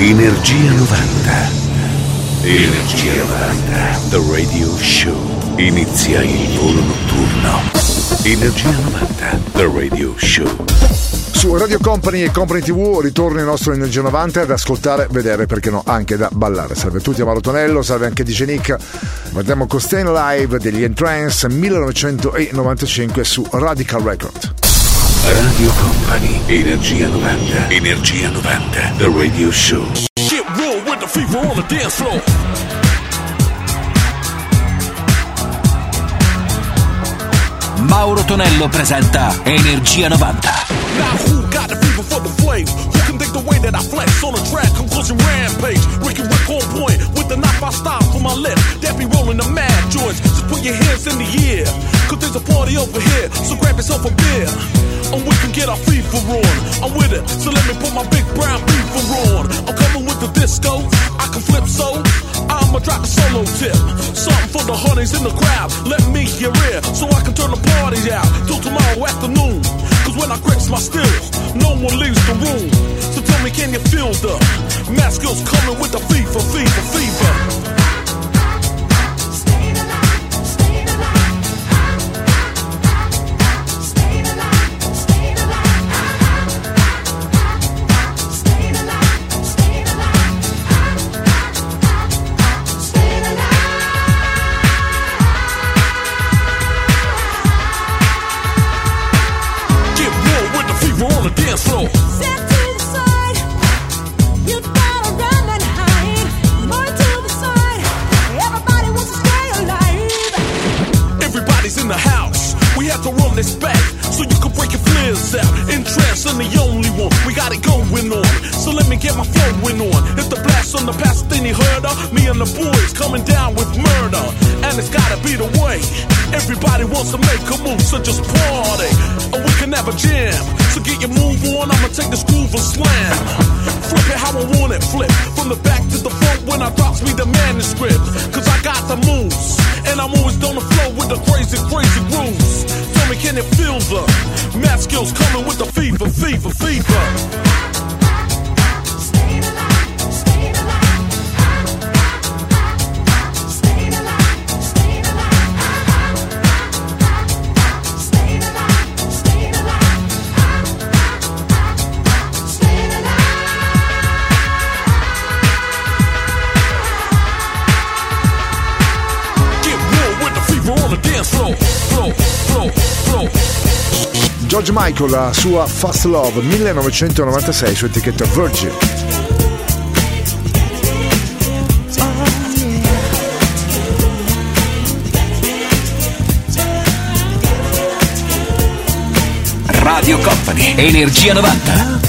Energia 90. Energia 90. The Radio Show. Inizia il volo notturno. Energia 90. The Radio Show. Su Radio Company e Company TV ritorna il nostro Energia 90 ad ascoltare, vedere, perché no, anche da ballare. Salve a tutti, Amaro Tonello, salve anche DJ Nick. Guardiamo Costain Live degli Entrance 1995 su Radical Record. Radio Company. Energia 90. Energia 90. The Radio Show. Get real with the fever on the dance floor. Mauro Tonello presenta Energia 90. Now who got the fever for the flame? Who can think the way that I flex on a track? Conclusion rampage. Ricky Rick on point with the knife I style for my lip. That be rolling the mad joints. Just put your hands in the air. Cause there's a party over here. So grab yourself a beer. And we can get our fever on. I'm with it. So let me put my big brown fever on. I'm coming with the disco. I can flip so. I'ma drop a solo tip. Something for the honeys in the crowd. Let me hear it. So I can turn the party out till tomorrow afternoon. Cause when I grips my stills, no one leaves the room. So tell me, can you feel the mask coming with the fever, fever, fever? Back so you can break your flares out. Interest I'm the only one. We got it going on. So let me get my flowing on. Hit the blast on the past, then you heard her. Me and the boys coming down with murder. And it's gotta be the way. Everybody wants to make a move, so just party. And we can have a jam. So get your move on, I'ma take this groove and slam. Flip it how I want it, flip. From the back to the front when I drops me the manuscript. Cause I got the moves. And I'm always on the flow with the crazy, crazy grooves. Tell me, can it feel the math skills coming with the fever, fever, fever? George Michael, la sua Fast Love 1996 su etichetta Virgin. Radio Company. Energia 90.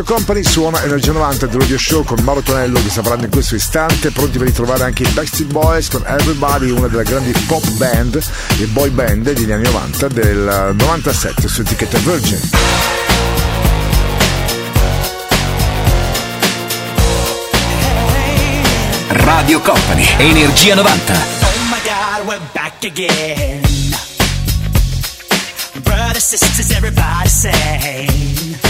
Radio Company suona Energia 90 del Radio Show con Mauro Tonello che sta parlando in questo istante, pronti per ritrovare anche i Backstreet Boys con Everybody, una delle grandi pop band e boy band degli anni 90 del 97 su etichetta Virgin. Radio Company, Energia 90. Oh my god, we're back again. Brothers, sisters, everybody say.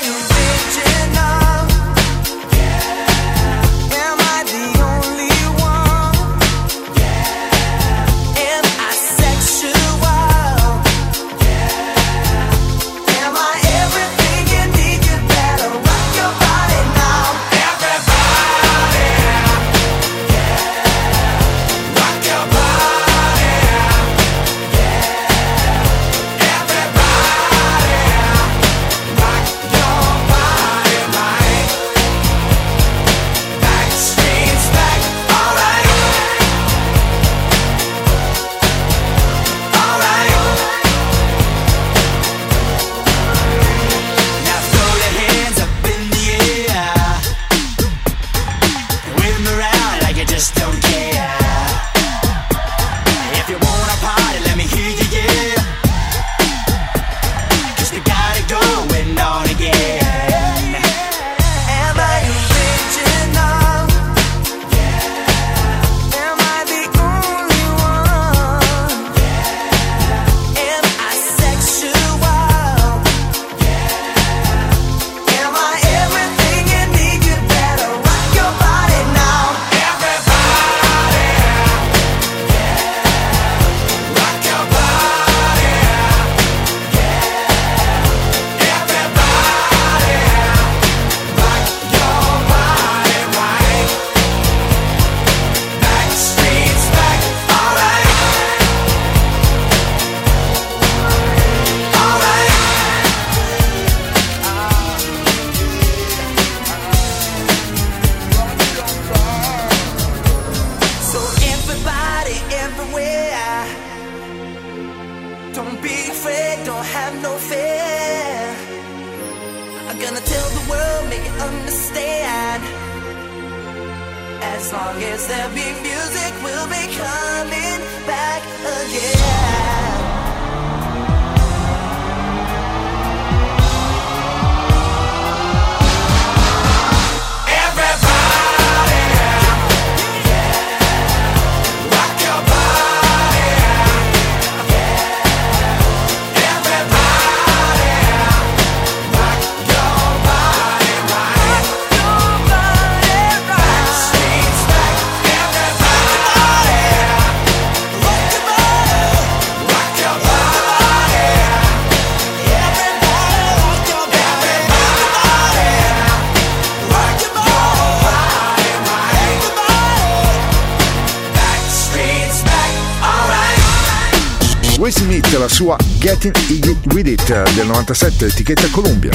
Getting Iggy With It del 97, etichetta Columbia.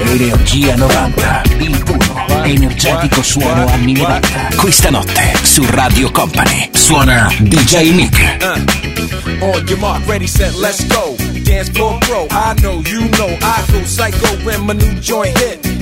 Energia 90. Il puro, energetico suono anni 90. Questa notte su Radio Company suona DJ Nick. On your mark, ready, set, let's go. Dance floor pro, I know, you know, I go psycho when my new joint hit.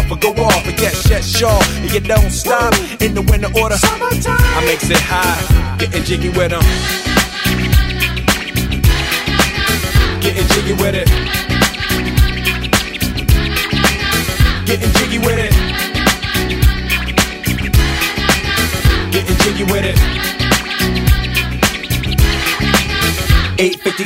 or go off. And yes, yes, sure. And you don't stop in the winter order. I makes it high, getting jiggy with them. Getting jiggy with it. Getting jiggy with it. Getting jiggy with it. 850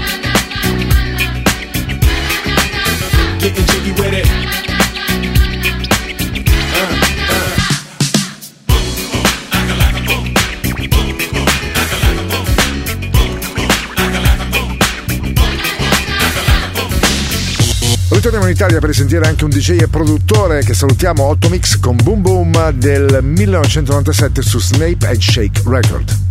Ritorniamo in Italia per sentire anche un DJ e produttore che salutiamo, Otto Mix con Boom Boom del 1997 su Snape and Shake Record.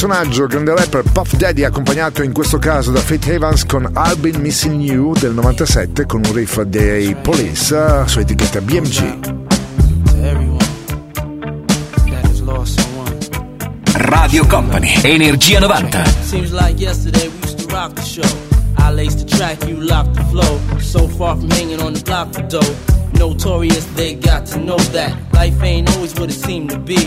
Personaggio, grande rapper Puff Daddy accompagnato in questo caso da Faith Evans con I've Been Missing You del 97 con un riff dei Police eh, su etichetta BMG. Radio Company, Energia 90. Seems like yesterday we used to rock the show. I laced the track, you locked the flow. So far from hanging on the block for dough. Notorious, they got to know that life ain't always what it seemed to be.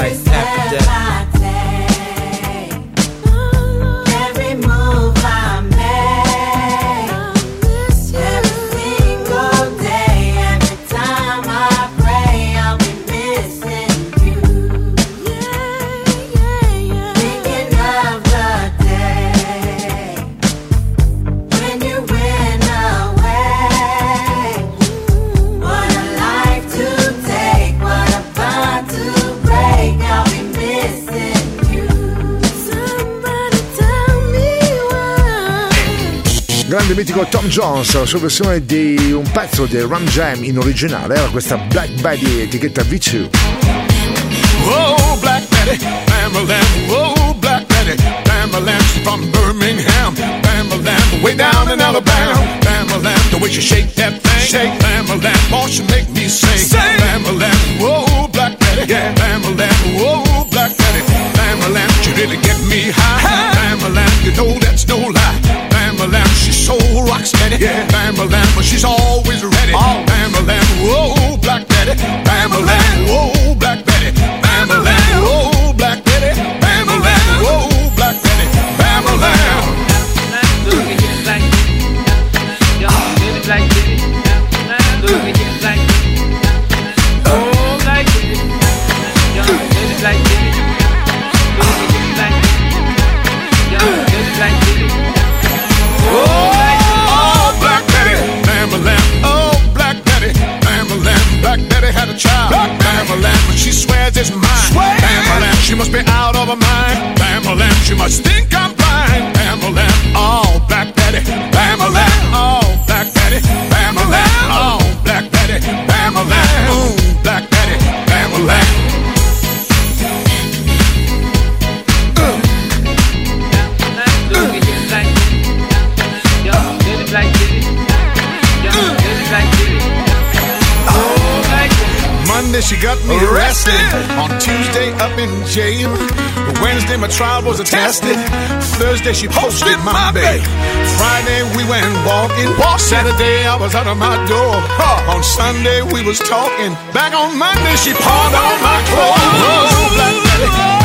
guys. Mitico Tom Jones, la sua versione di un pezzo di Ram Jam in originale era questa Black Betty etichetta V2. Whoa, Black Betty, Bamalam. Whoa, Black Betty, Bamalam. From Birmingham. Bamalam, way down in Alabama. Bamalam, the way she shake that thing. Shake, Bamalam, all she make me sing. Bamalam. Whoa, Black Betty, yeah. Bamalam. Whoa, Black Betty, Bamalam. She really get me high. Bamalam, you know that's no lie. Yeah, Bamalam, but she's always ready. Bamalam, whoa, Black Betty, Bamalam, whoa, jail. Wednesday my trial was attested. Thursday she posted my bail. Friday we went walking. Saturday I was out of my door. On Sunday we was talking. Back on Monday she pawned all my clothes.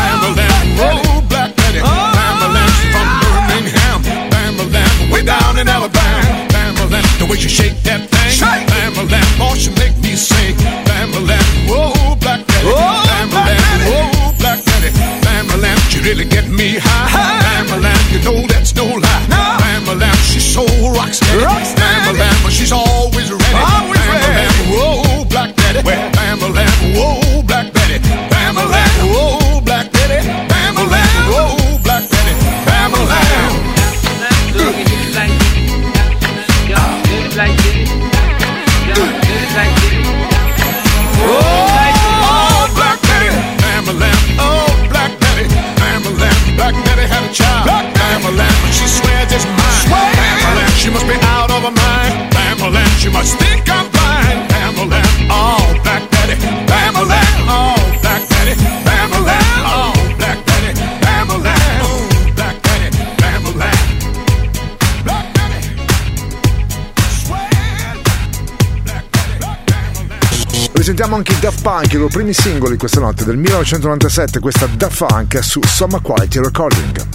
Anche i Daft Punk, i loro primi singoli questa notte del 1997, questa Daft Punk su Summer Quality Recording.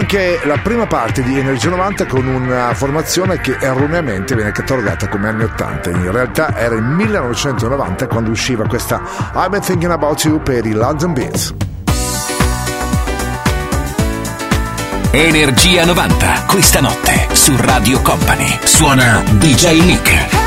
Anche la prima parte di Energia 90 con una formazione che erroneamente viene catalogata come anni 80. In realtà era il 1990 quando usciva questa I've Been Thinking About You per i London Beats. Energia 90, questa notte su Radio Company. Suona DJ Nick.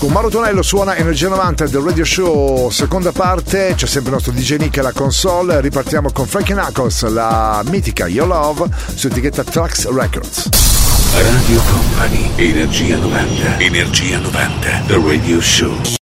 Con Mauro Tonello suona Energia 90 del Radio Show, seconda parte, c'è sempre il nostro DJ Nick alla console, ripartiamo con Frankie Knuckles, la mitica Your Love su etichetta Trax Records. Radio Company, Energia 90, Energia 90, The Radio Show.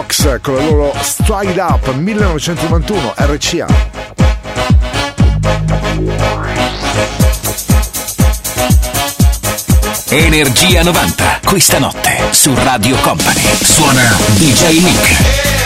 Fox con la loro Stride Up 1991 RCA. Energia 90, questa notte su Radio Company. Suona DJ Nick.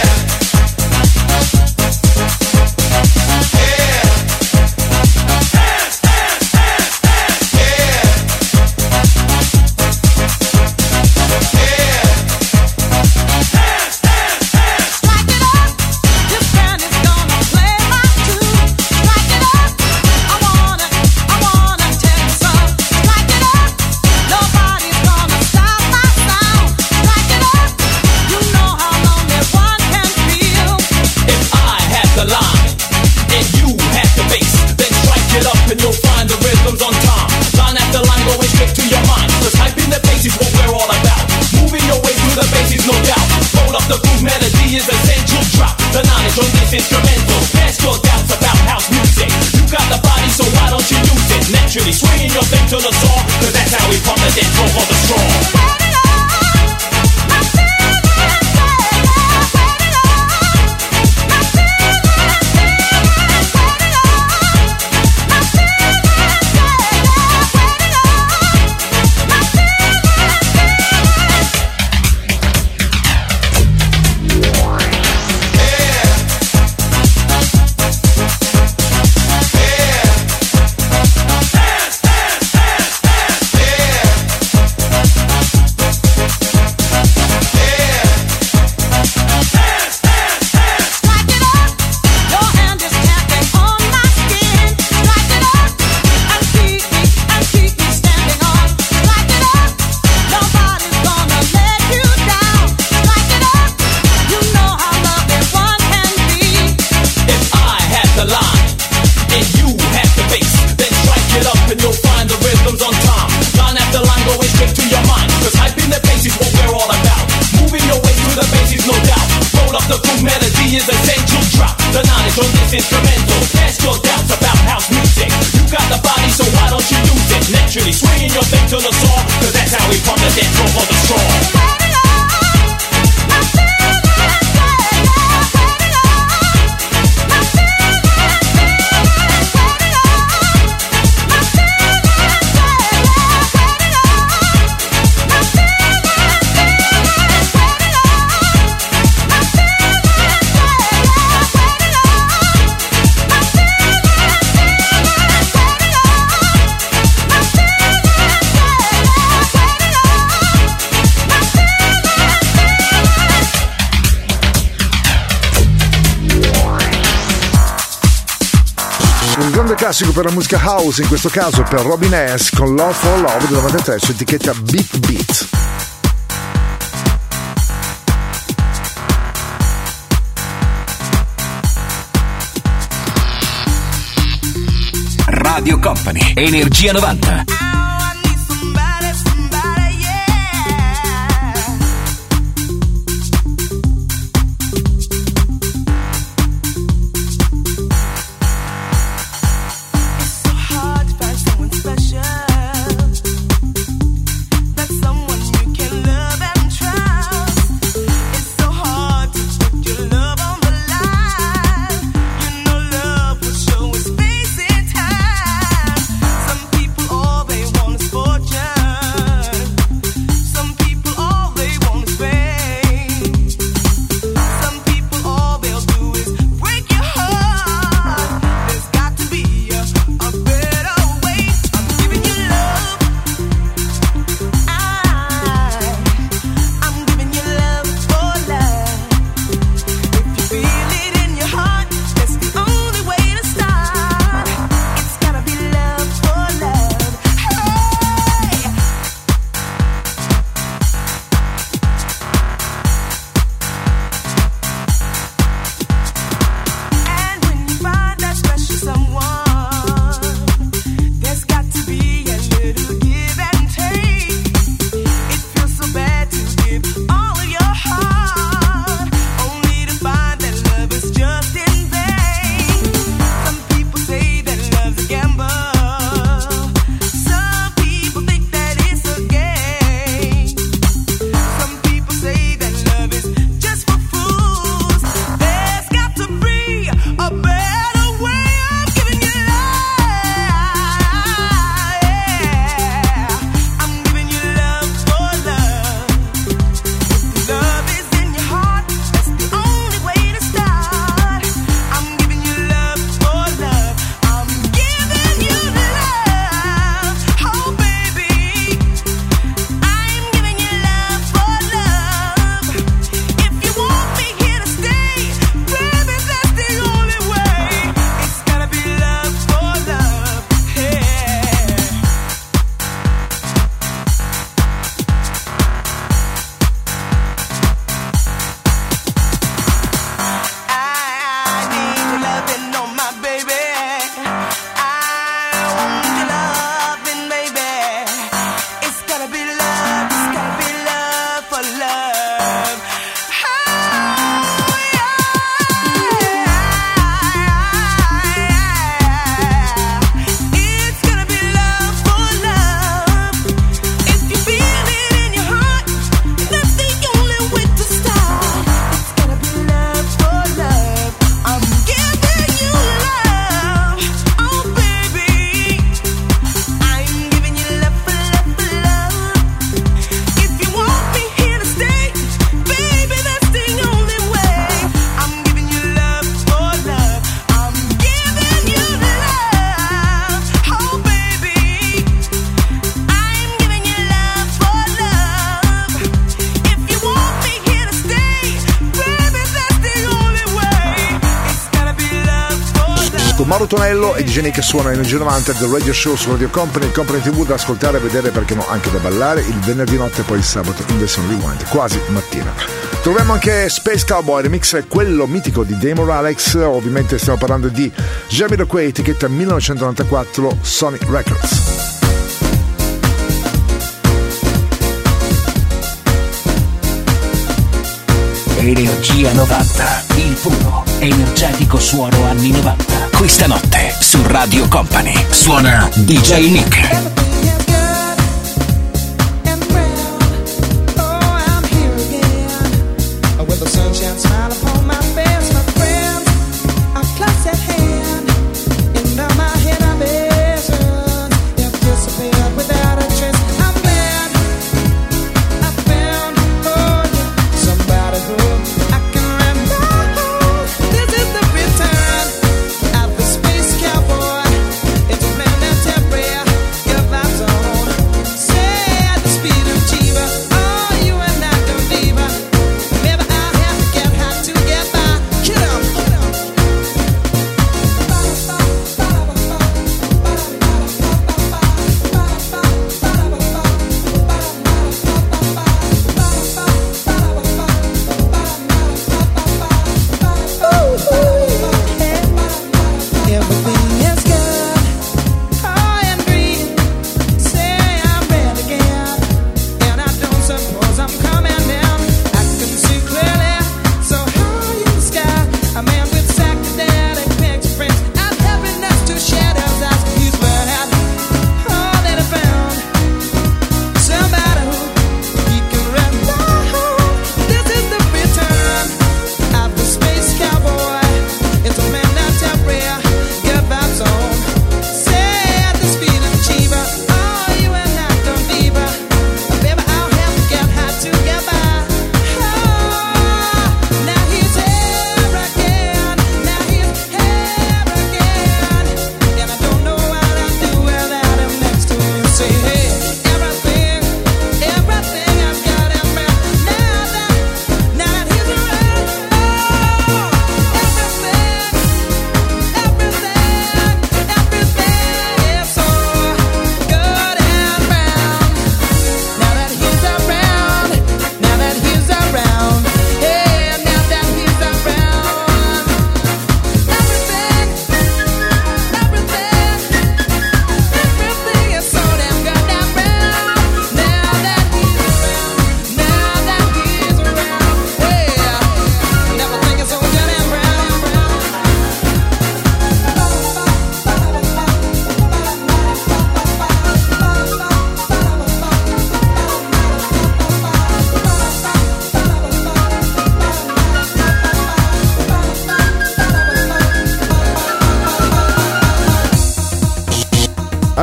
classico per la musica house, in questo caso per Robin S. con Love for Love del 93 su etichetta Beat Beat. Radio Company, Energia 90. Antonello e DJ che suonano in 90 The Radio Show su Radio Company, Company TV da ascoltare e vedere perché no, anche da ballare il venerdì notte e poi il sabato in versione rewind, quasi mattina. Troviamo anche Space Cowboy Remix, quello mitico di Damon Alex, ovviamente stiamo parlando di Jamiroquai, etichetta 1994 Sony Records. Energia 90, il puro, energetico suono anni 90 questa notte su Radio Company. Suona DJ Nick.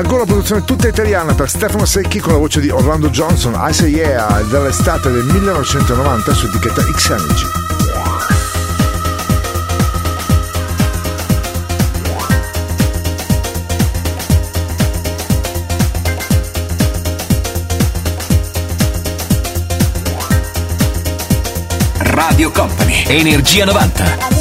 Ancora produzione tutta italiana per Stefano Secchi con la voce di Orlando Johnson, I Say Yeah, dall'estate del 1990 su etichetta X-Energy. Radio Company, Energia 90.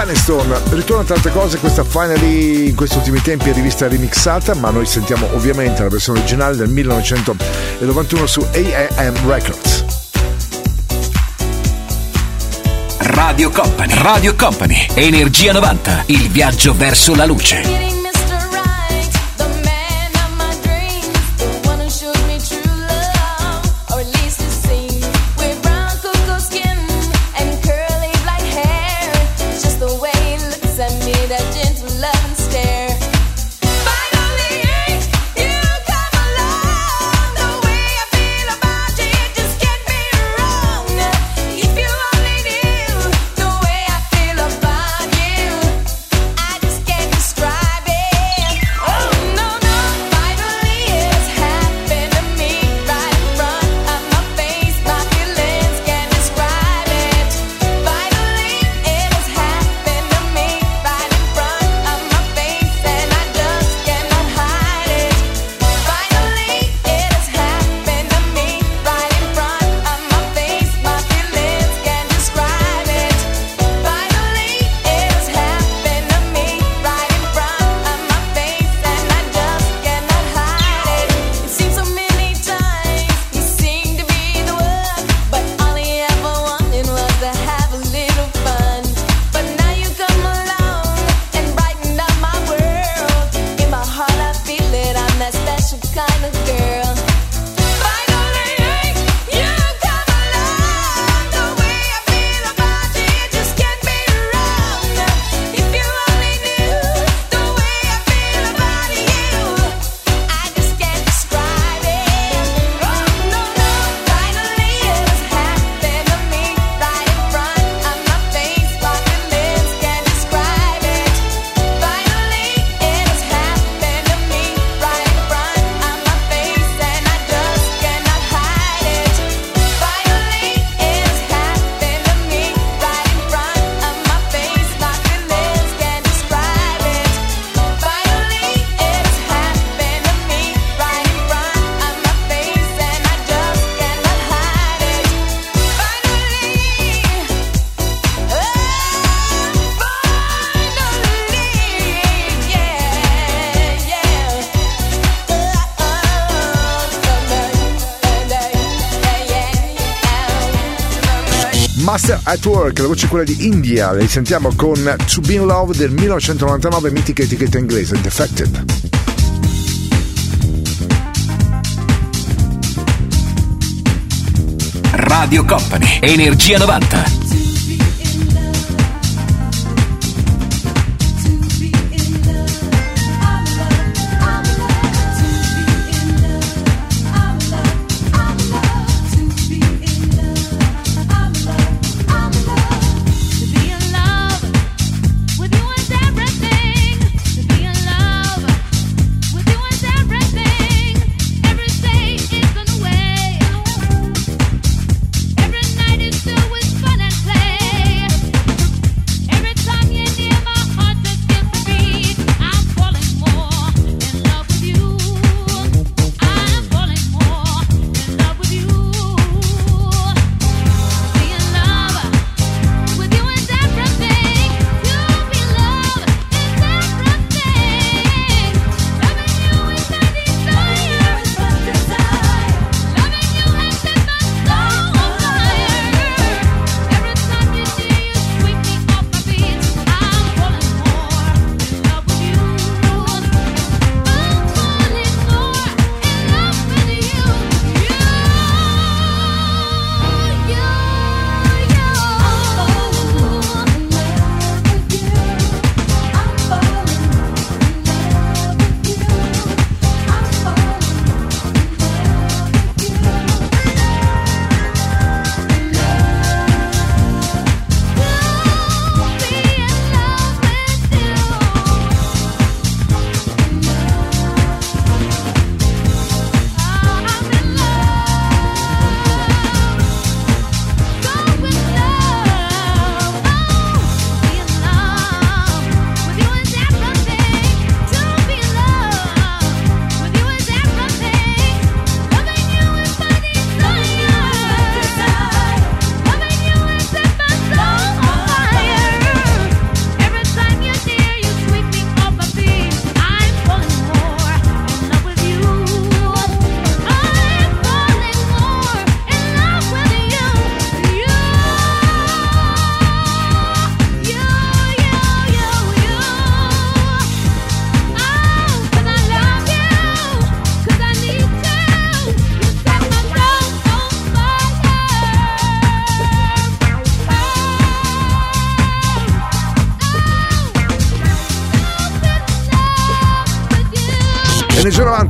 Firestone, ritorno tra altre cose, questa finally in questi ultimi tempi è rivista remixata, ma noi sentiamo ovviamente la versione originale del 1991 su AAM Records. Radio Company, Radio Company, Energia 90, il viaggio verso la luce. At Work, la voce è quella di India, la sentiamo con To Be In Love del 1999, mitica etichetta inglese, Defected. Radio Company, Energia 90.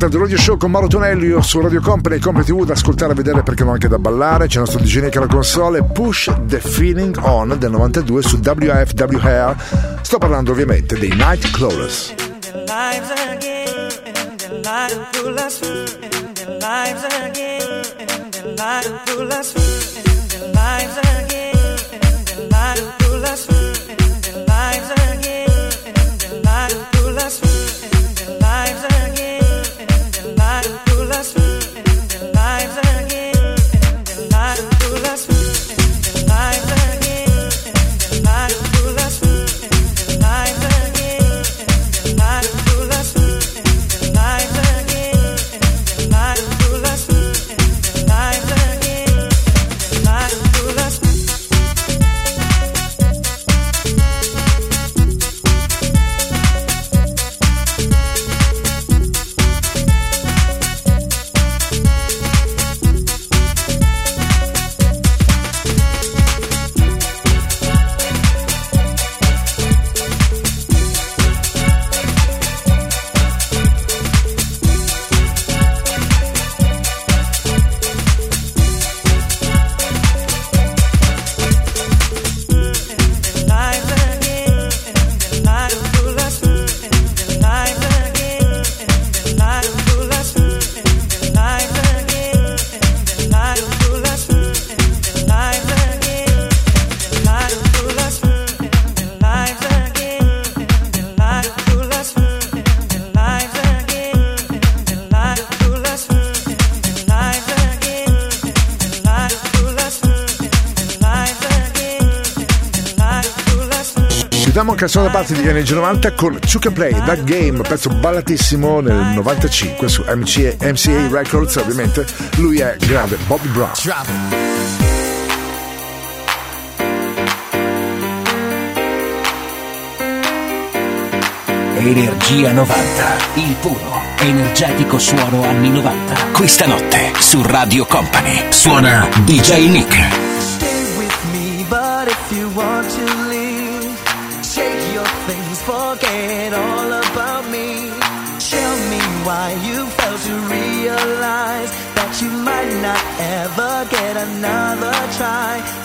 90 del Radio Show con Mauro Tonelli io su Radio Company e Company TV da ascoltare, vedere perché non anche da ballare. C'è il nostro DJ Nick alla console Push the Feeling On del 92 su WFW Hair. Sto parlando ovviamente dei Nightcrawlers. their lives parte di Energia 90 con Chuka Play, That Game, pezzo ballatissimo nel 95 su MCA, MCA Records, ovviamente lui è grande Bobby Brown. Energia 90, il puro, energetico suono anni 90. Questa notte su Radio Company suona DJ Nick. Forget all about me. Tell me why you failed to realize that you might not ever get another try.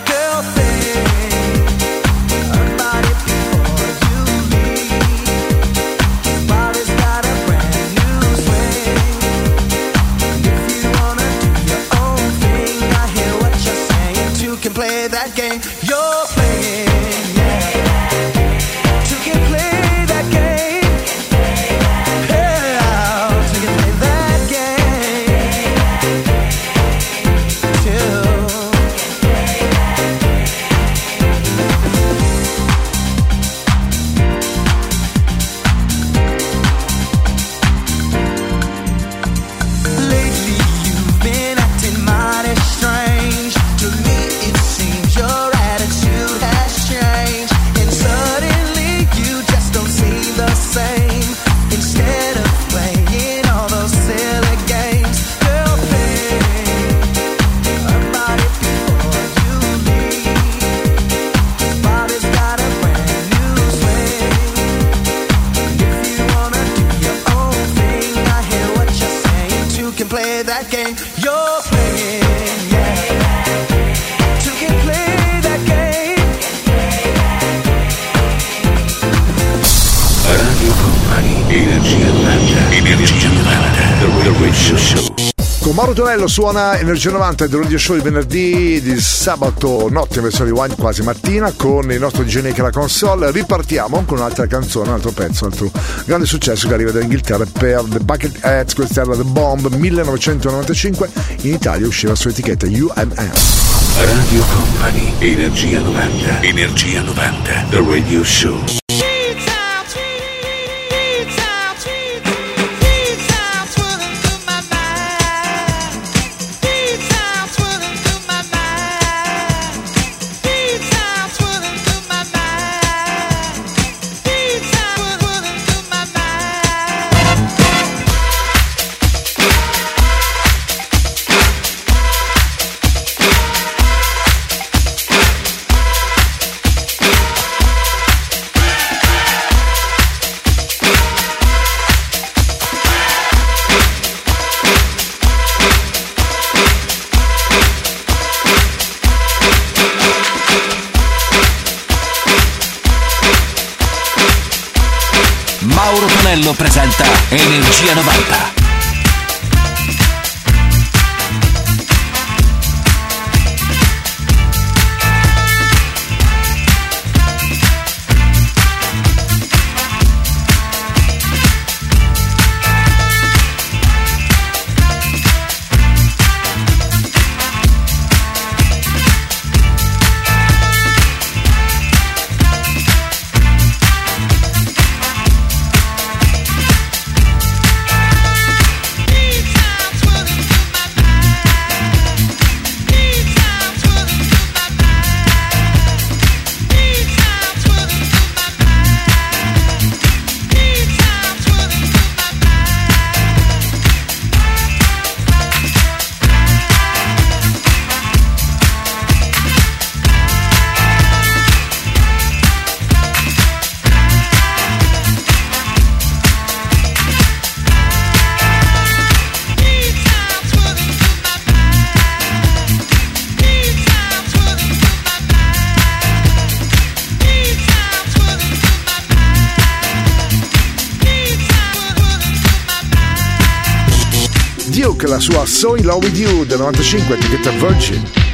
Tonello suona Energia 90 del Radio Show di venerdì, di sabato notte in versione rewind quasi mattina con il nostro DJ Nick alla console. Ripartiamo con un'altra canzone, un altro pezzo, un altro grande successo che arriva dall'Inghilterra per The Bucket Heads, questa era The Bomb 1995, in Italia usciva su etichetta UMM. Radio Company, Energia 90, Energia 90, The Radio Show. With You del 95, etichetta Virgin.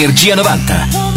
Energia 90.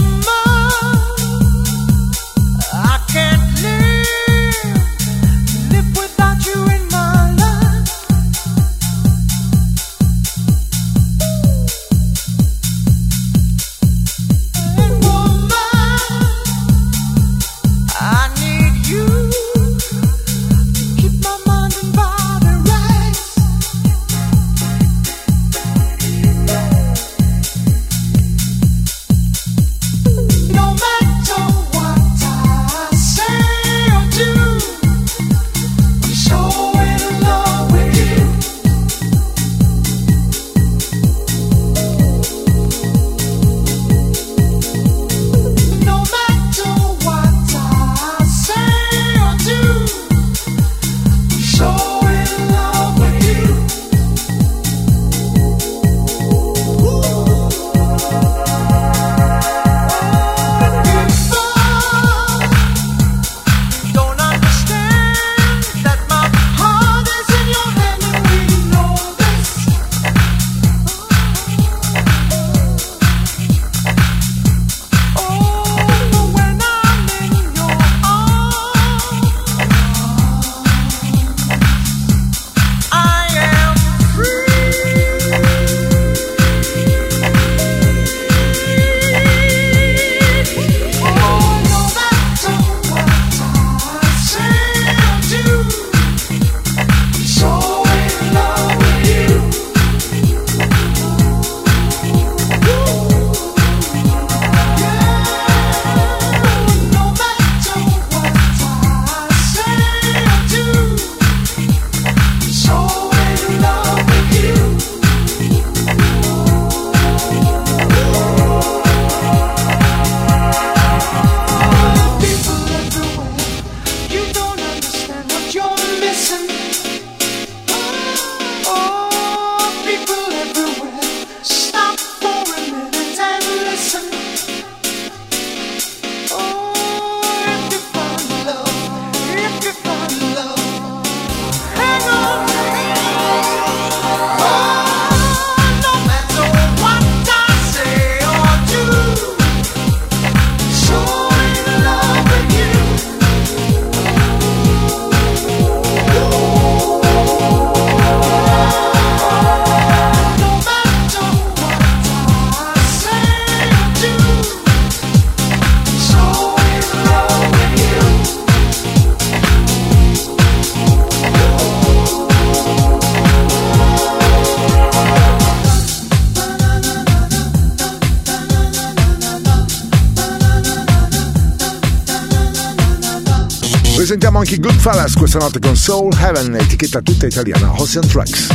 Anche Goodfellas questa notte con Soul Heaven, etichetta tutta italiana, Ocean Tracks.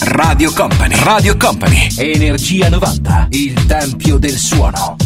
Radio Company, Radio Company, Energia 90, il tempio del suono.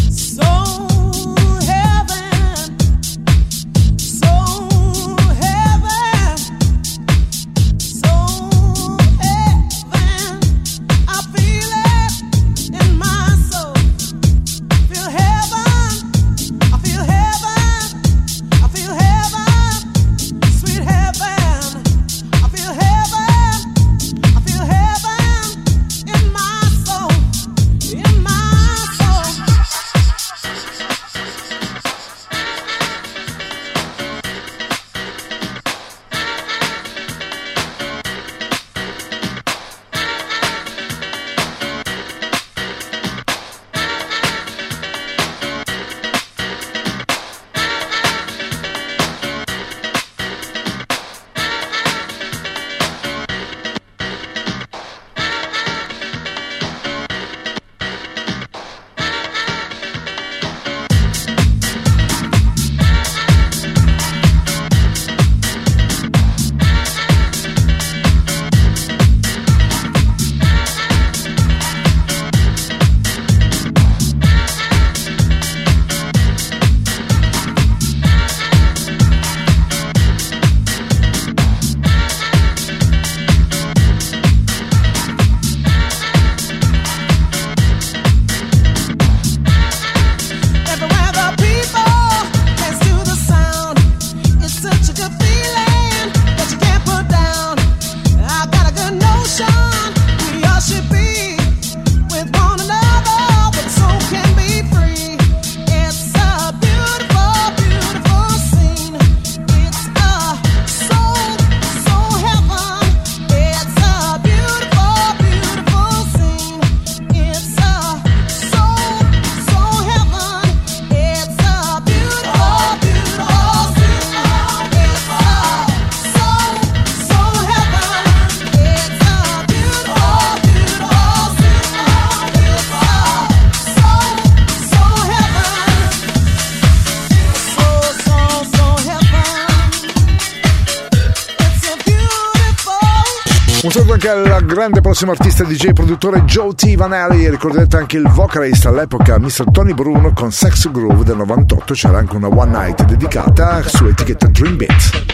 Anche al grande prossimo artista DJ produttore Joe T. Vanelli, ricordate anche il vocalist all'epoca Mr. Tony Bruno con Sex Groove del 98, c'era anche una One Night dedicata su etichetta Dream Beats.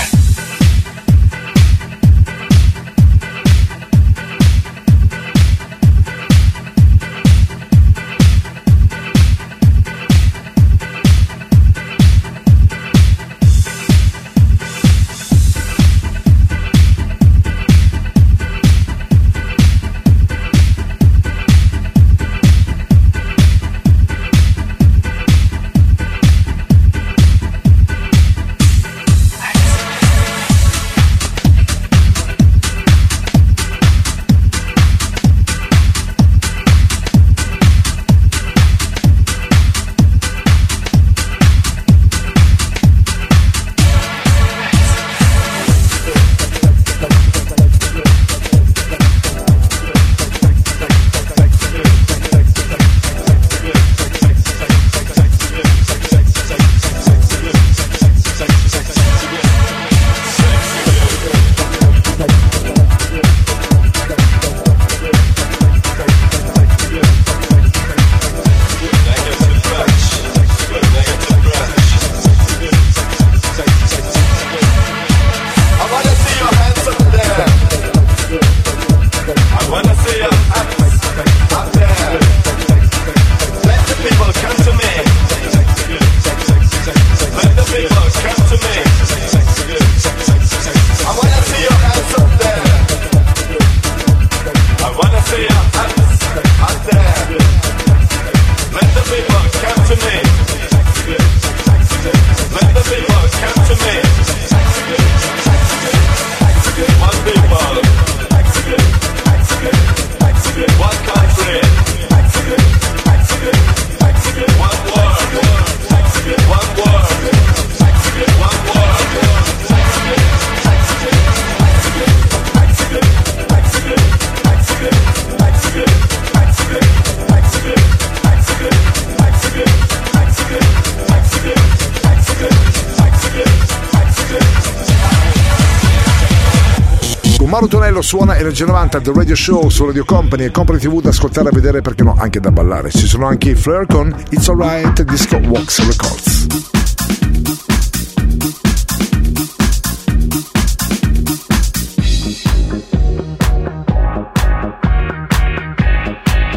suona Energia 90 The Radio Show su Radio Company e Company TV da ascoltare e vedere perché no anche da ballare ci sono anche i Flare con It's Alright Disco Wax Records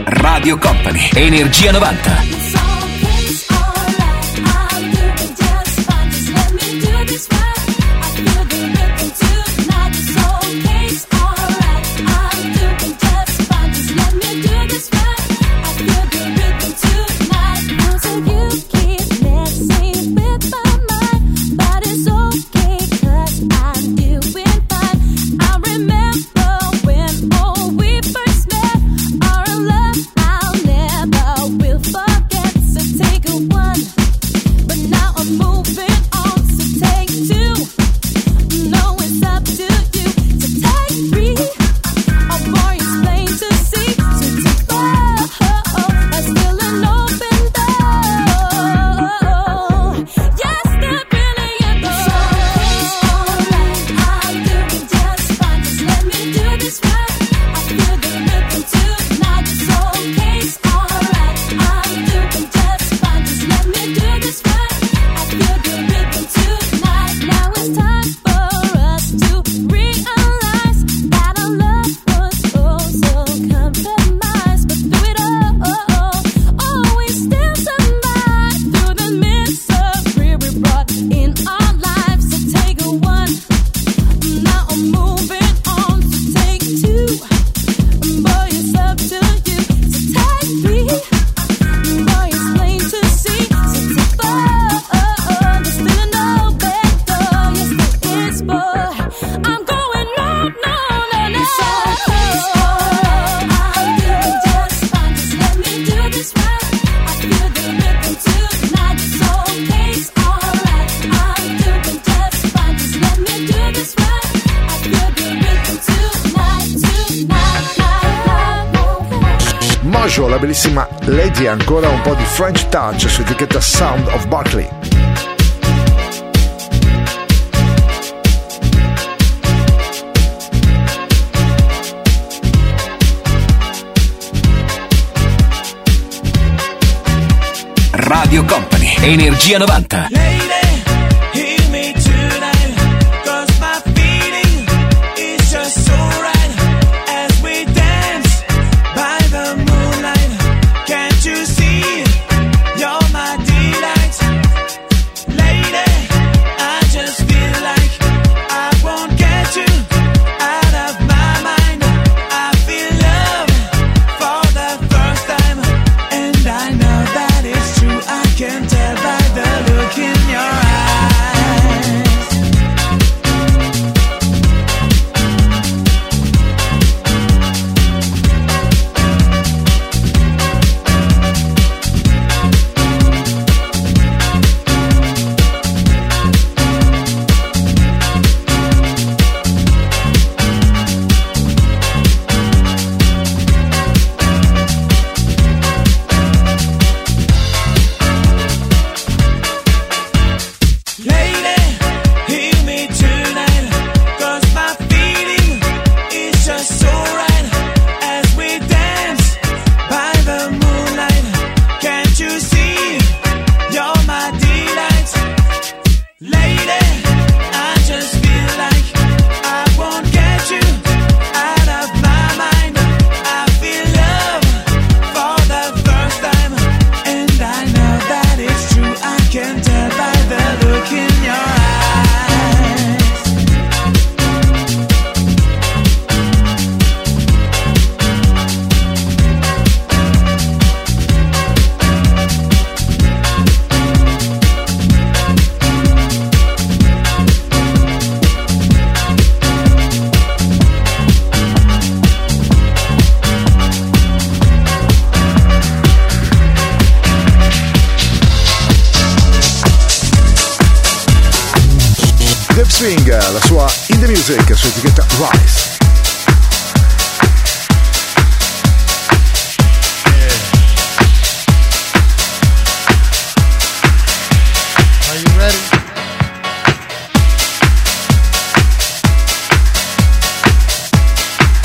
Radio Company, Energia 90. French Touch so you get the Sound of Barclay. Radio Company, Energia 90. Dave Swing, la sua In The Music su etichetta Rise.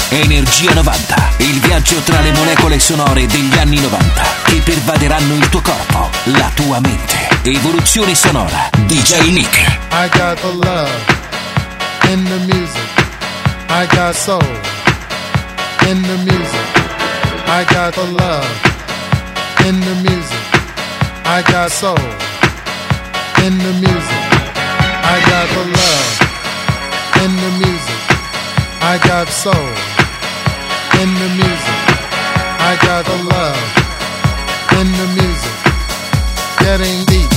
Energia 90 il viaggio tra le molecole sonore degli anni 90 che pervaderanno il tuo corpo, la tua mente. Evoluzione sonora. DJ Nick. I got the love in the music. I got soul in the music. I got the love in the music. I got soul in the music. I got the love in the music. I got soul in the music. I got the love in the music. Getting deep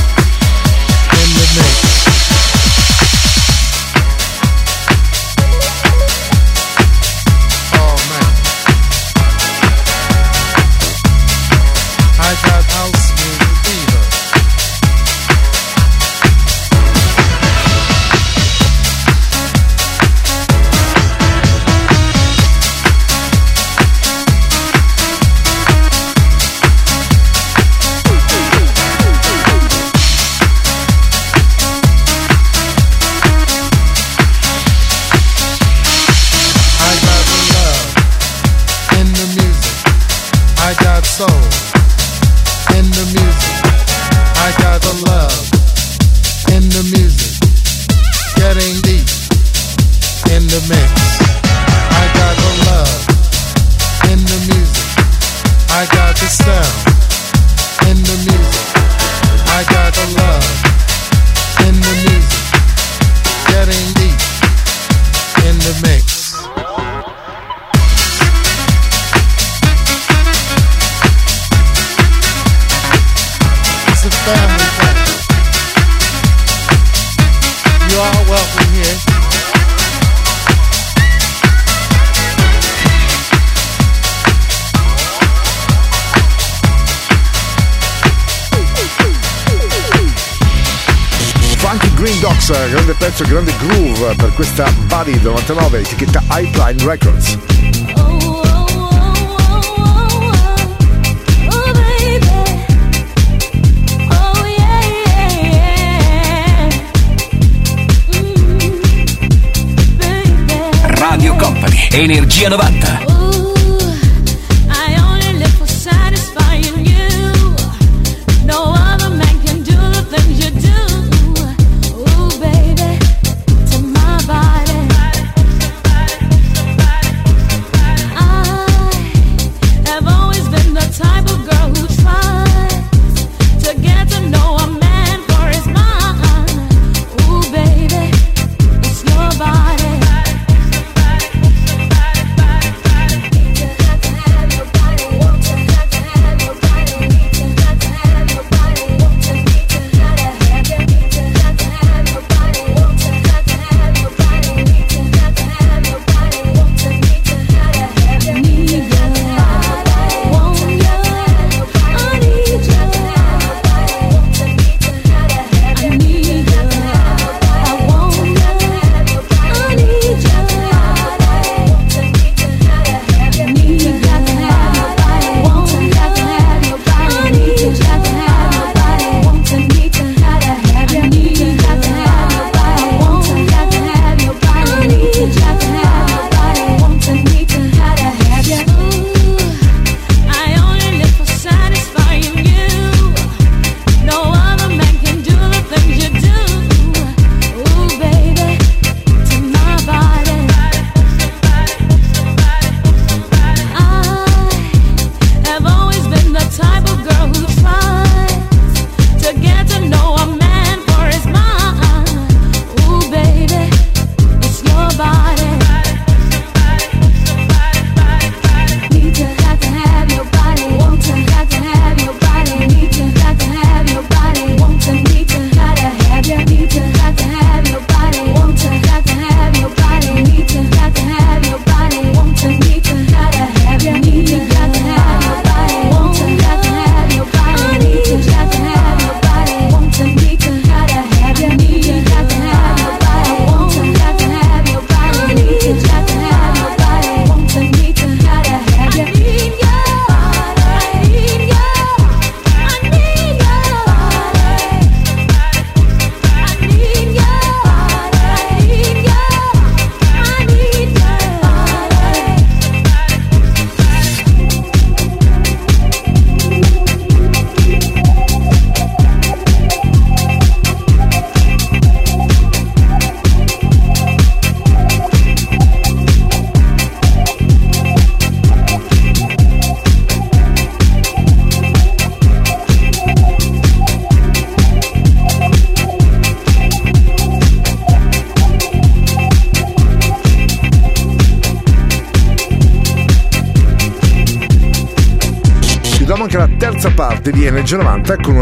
per questa Buddy 99, etichetta Pipeline Records. Radio Company, Energia 90.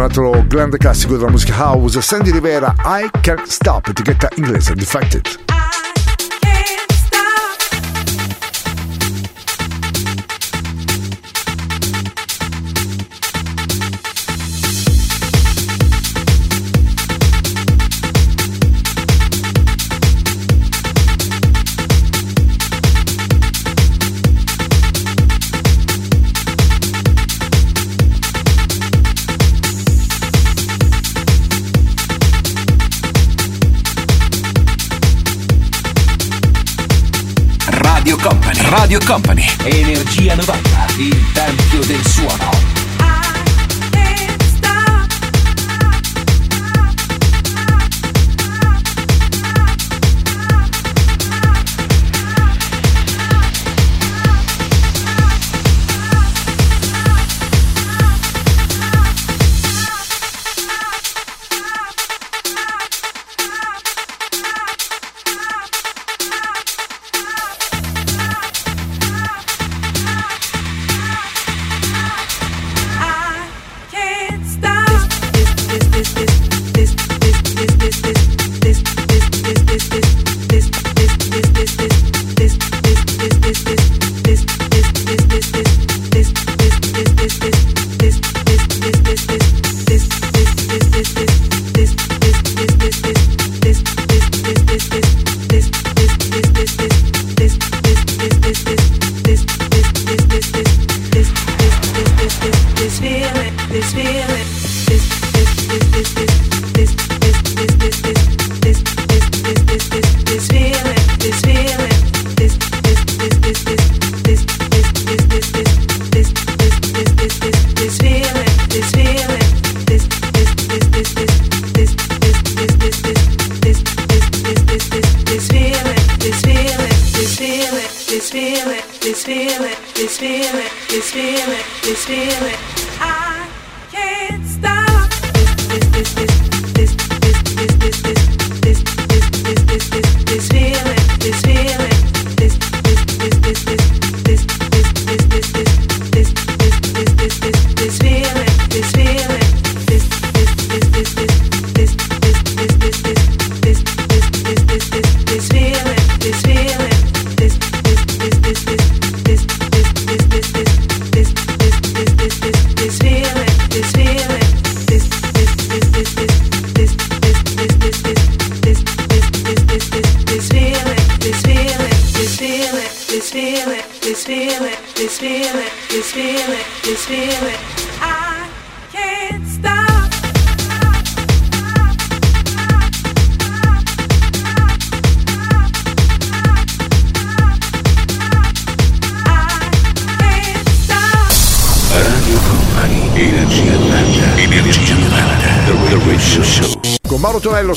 Un altro grande classico della musica house, Sandy Rivera, I Can't Stop, etichetta inglese, Defected. Company, Energia 90, il tempio del suono.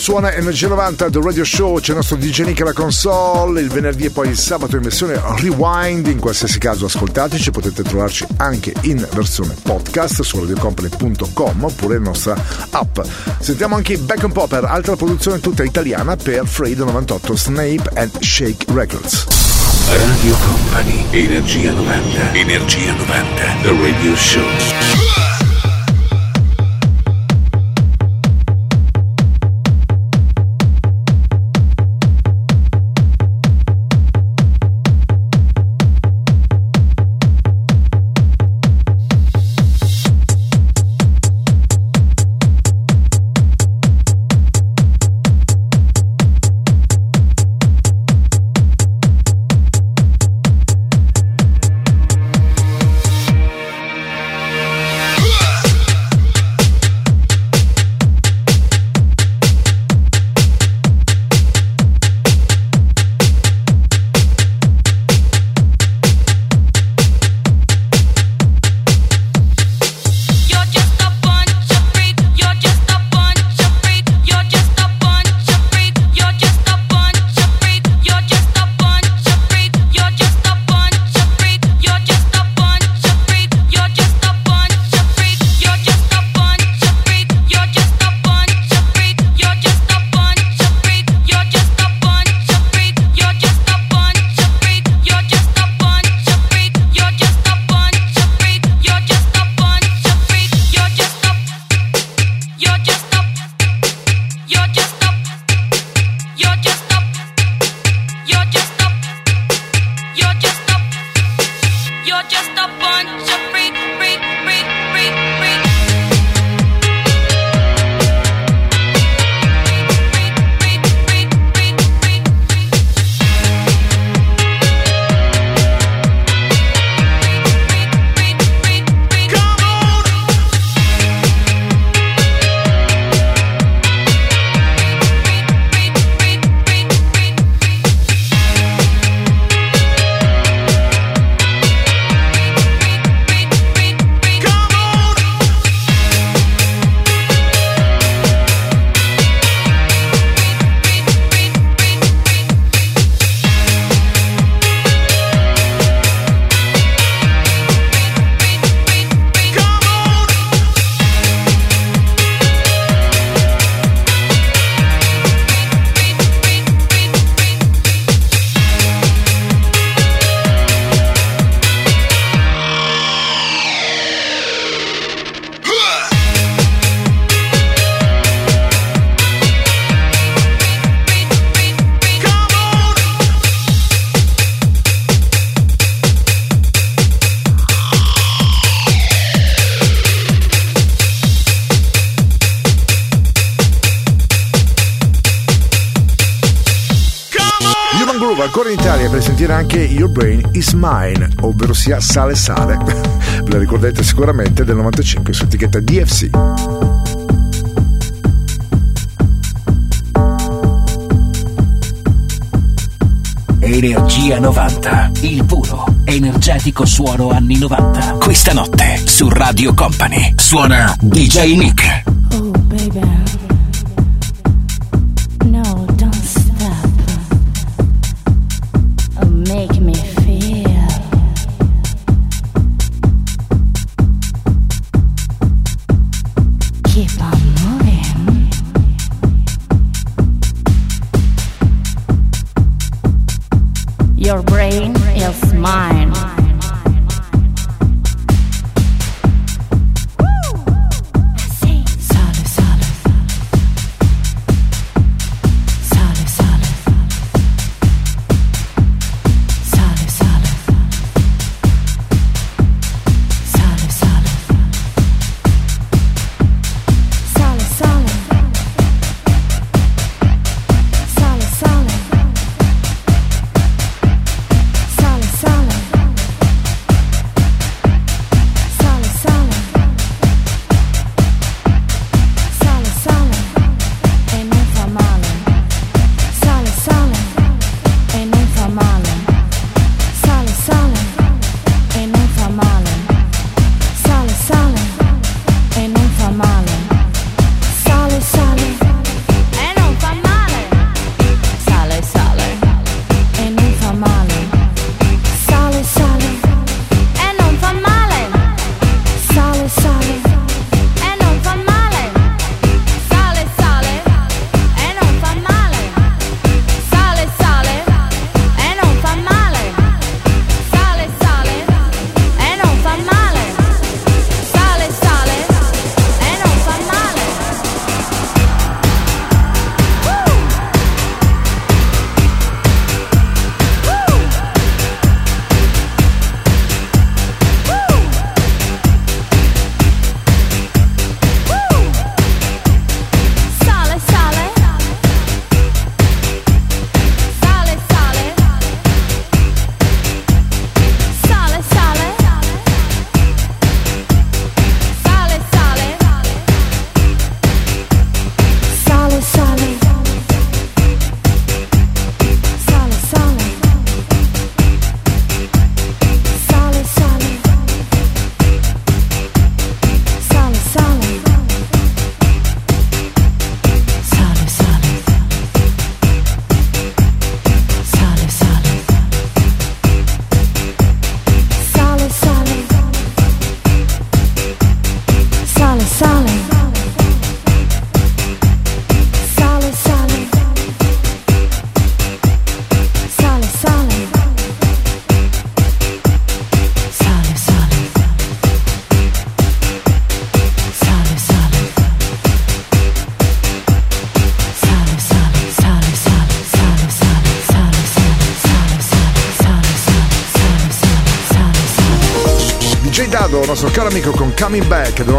Suona Energia 90 The Radio Show, c'è il nostro DJ Nick alla console, il venerdì e poi il sabato in versione rewind, in qualsiasi caso ascoltateci, potete trovarci anche in versione podcast su radiocompany.com oppure la nostra app. Sentiamo anche Back and Popper, altra produzione tutta italiana per Fredo 98 Snape and Shake Records. Radio Company, Energia 90, Energia 90, The Radio Show. Mine, ovvero sia Sale Sale. Ve la ricorderete sicuramente del 95 su etichetta DFC. Energia 90, il puro, energetico suono anni 90. Questa notte su Radio Company suona DJ Nick. Your brain is mine.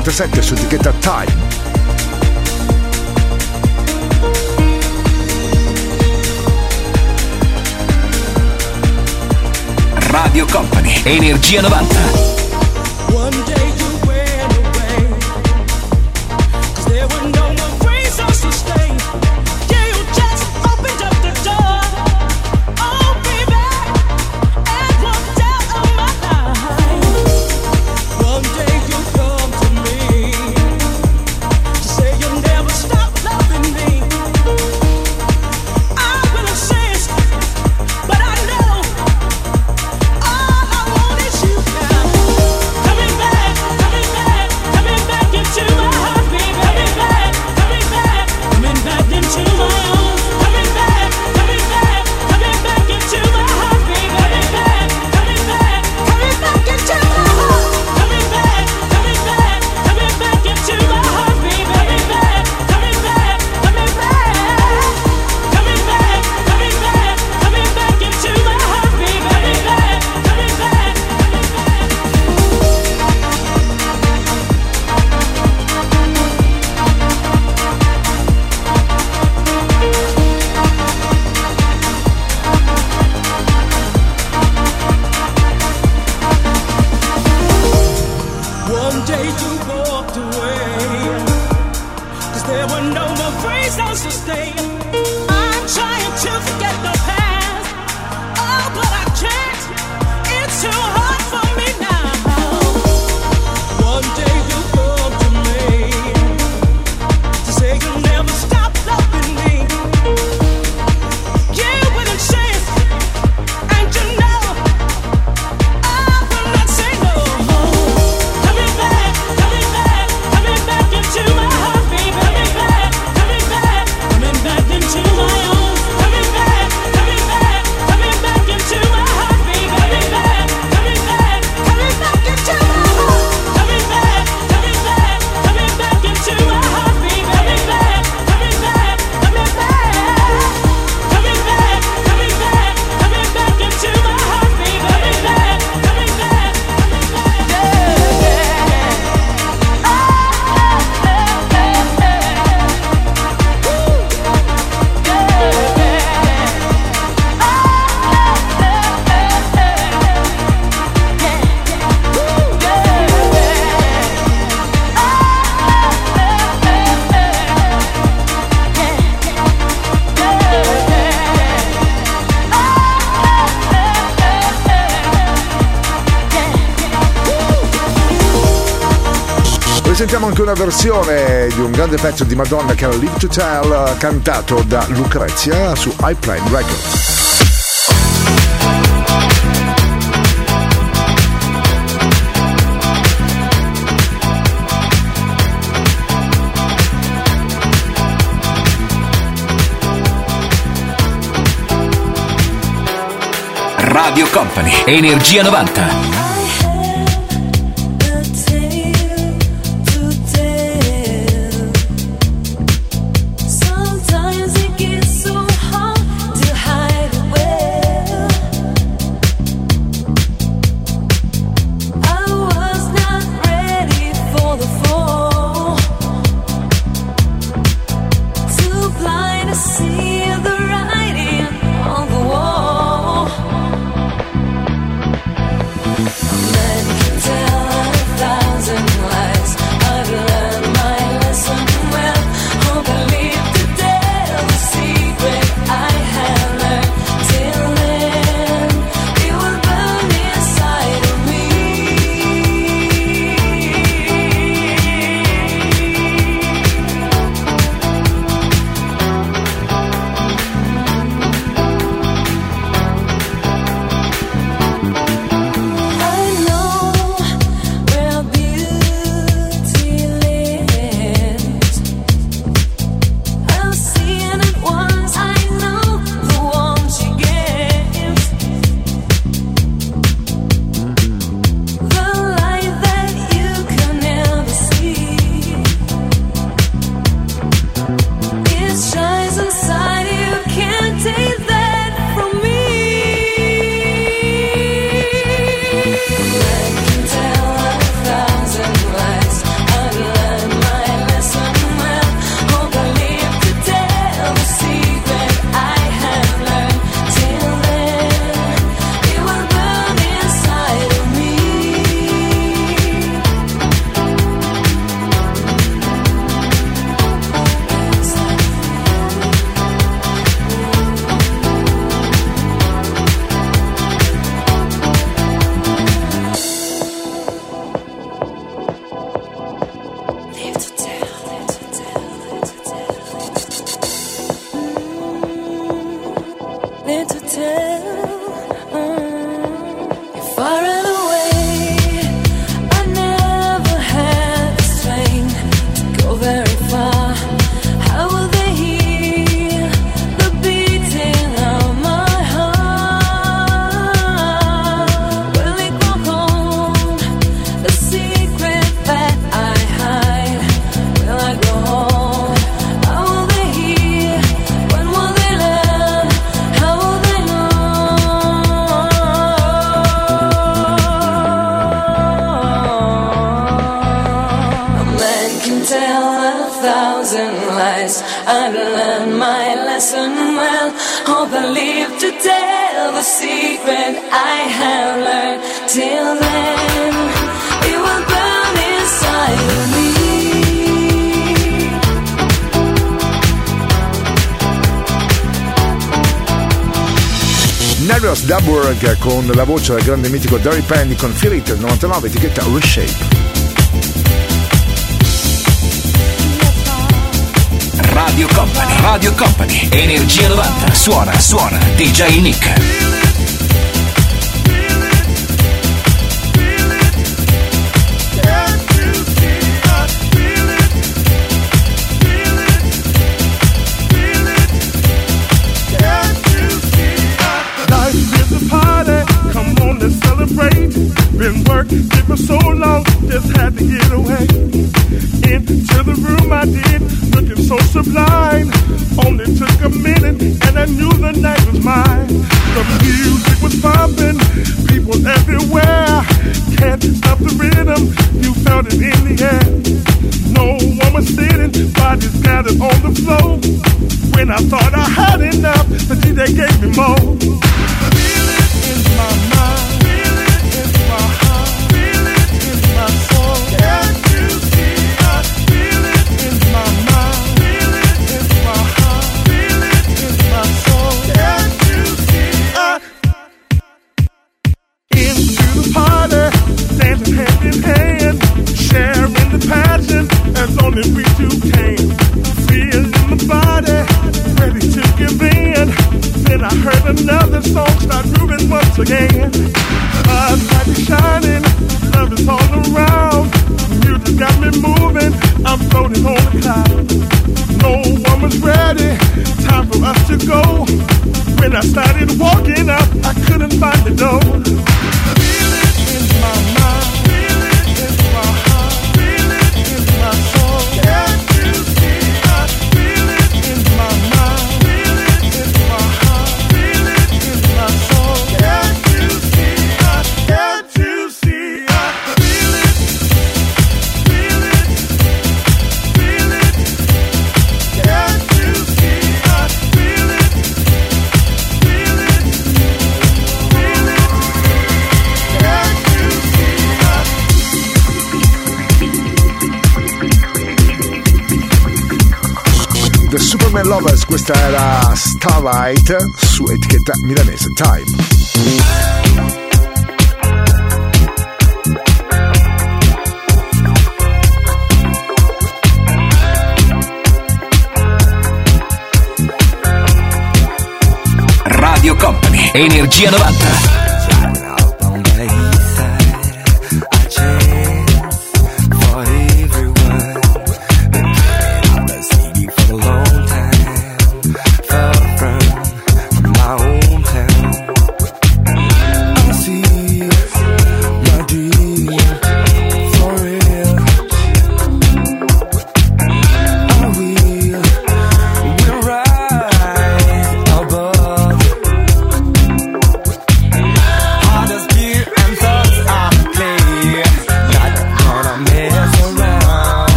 1997 su etichetta Time. Radio Company, Energia 90. una versione di un grande pezzo di Madonna che era Live to Tell, cantato da Lucrezia su iPlane Records. Radio Company, Energia 90. la voce del grande mitico Derry Penny con Fiorito del 99 etichetta Reshape. Radio Company, Radio Company, Energia 90, suona, suona, DJ Nick. was sitting, bodies gathered on the floor. When I thought I had enough, the DJ gave me more. Night su etichetta milanese Time. Radio Company, Energia 90.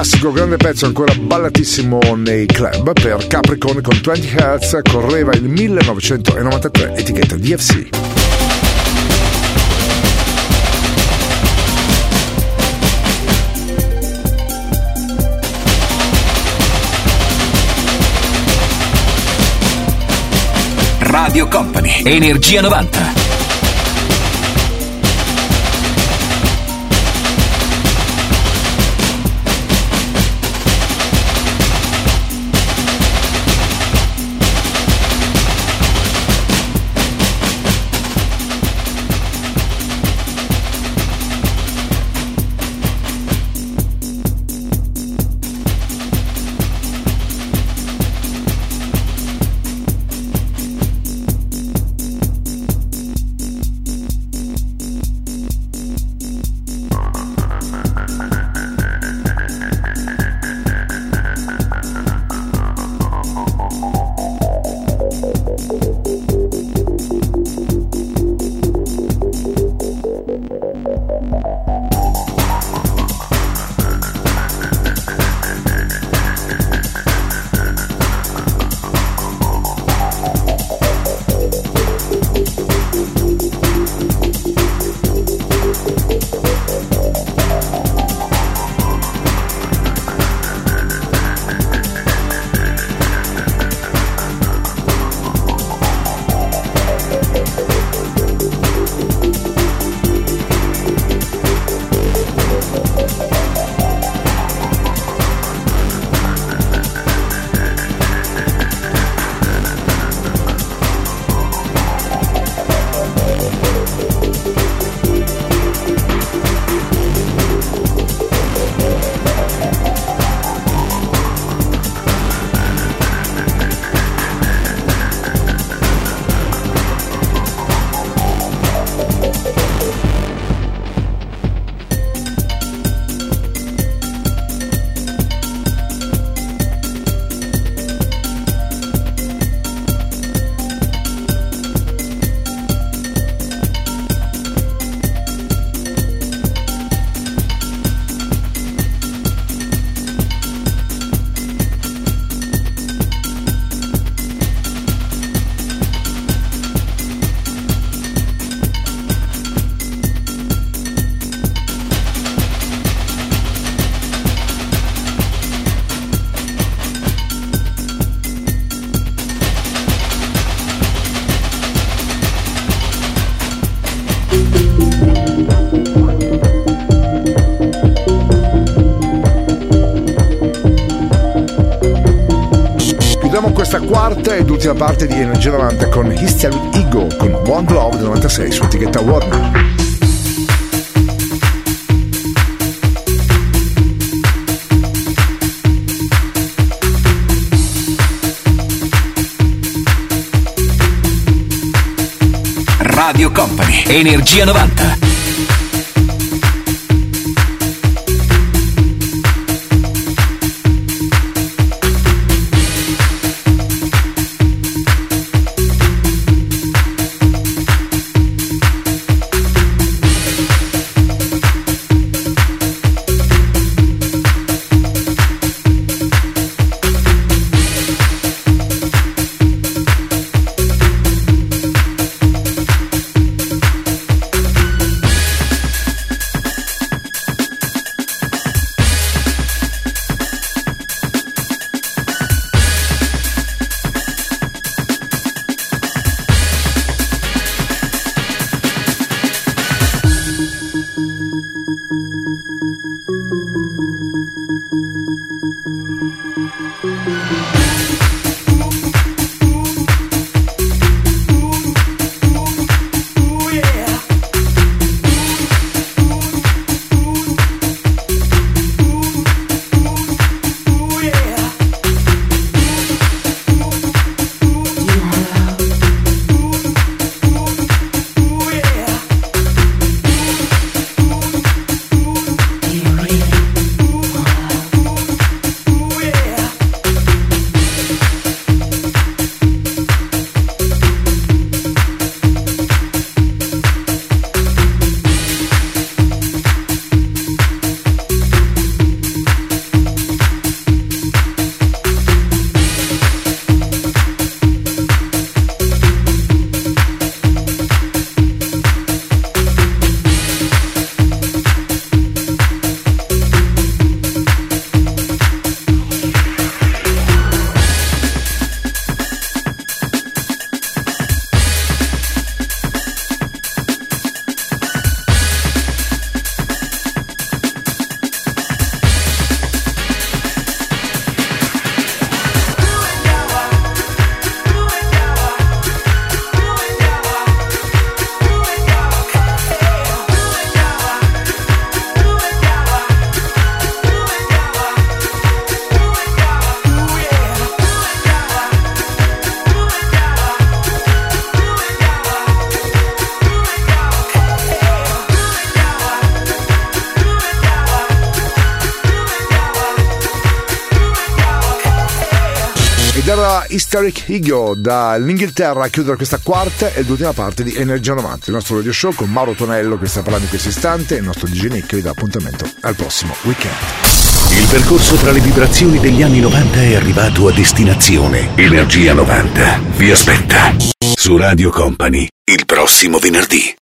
classico grande pezzo ancora ballatissimo nei club per Capricorn con 20 Hz correva il 1993 etichetta DFC. Radio Company, Energia 90. l'ultima parte di Energia 90 con Histial Ego con One Glove del 96 su etichetta Warner. Radio Company, Energia 90. Ego dall'Inghilterra a chiudere questa quarta e l'ultima parte di Energia 90, il nostro radio show con Mauro Tonello che sta parlando in questo istante e il nostro DJ Nick vi dà appuntamento al prossimo weekend. Il percorso tra le vibrazioni degli anni 90 è arrivato a destinazione. Energia 90 vi aspetta su Radio Company il prossimo venerdì.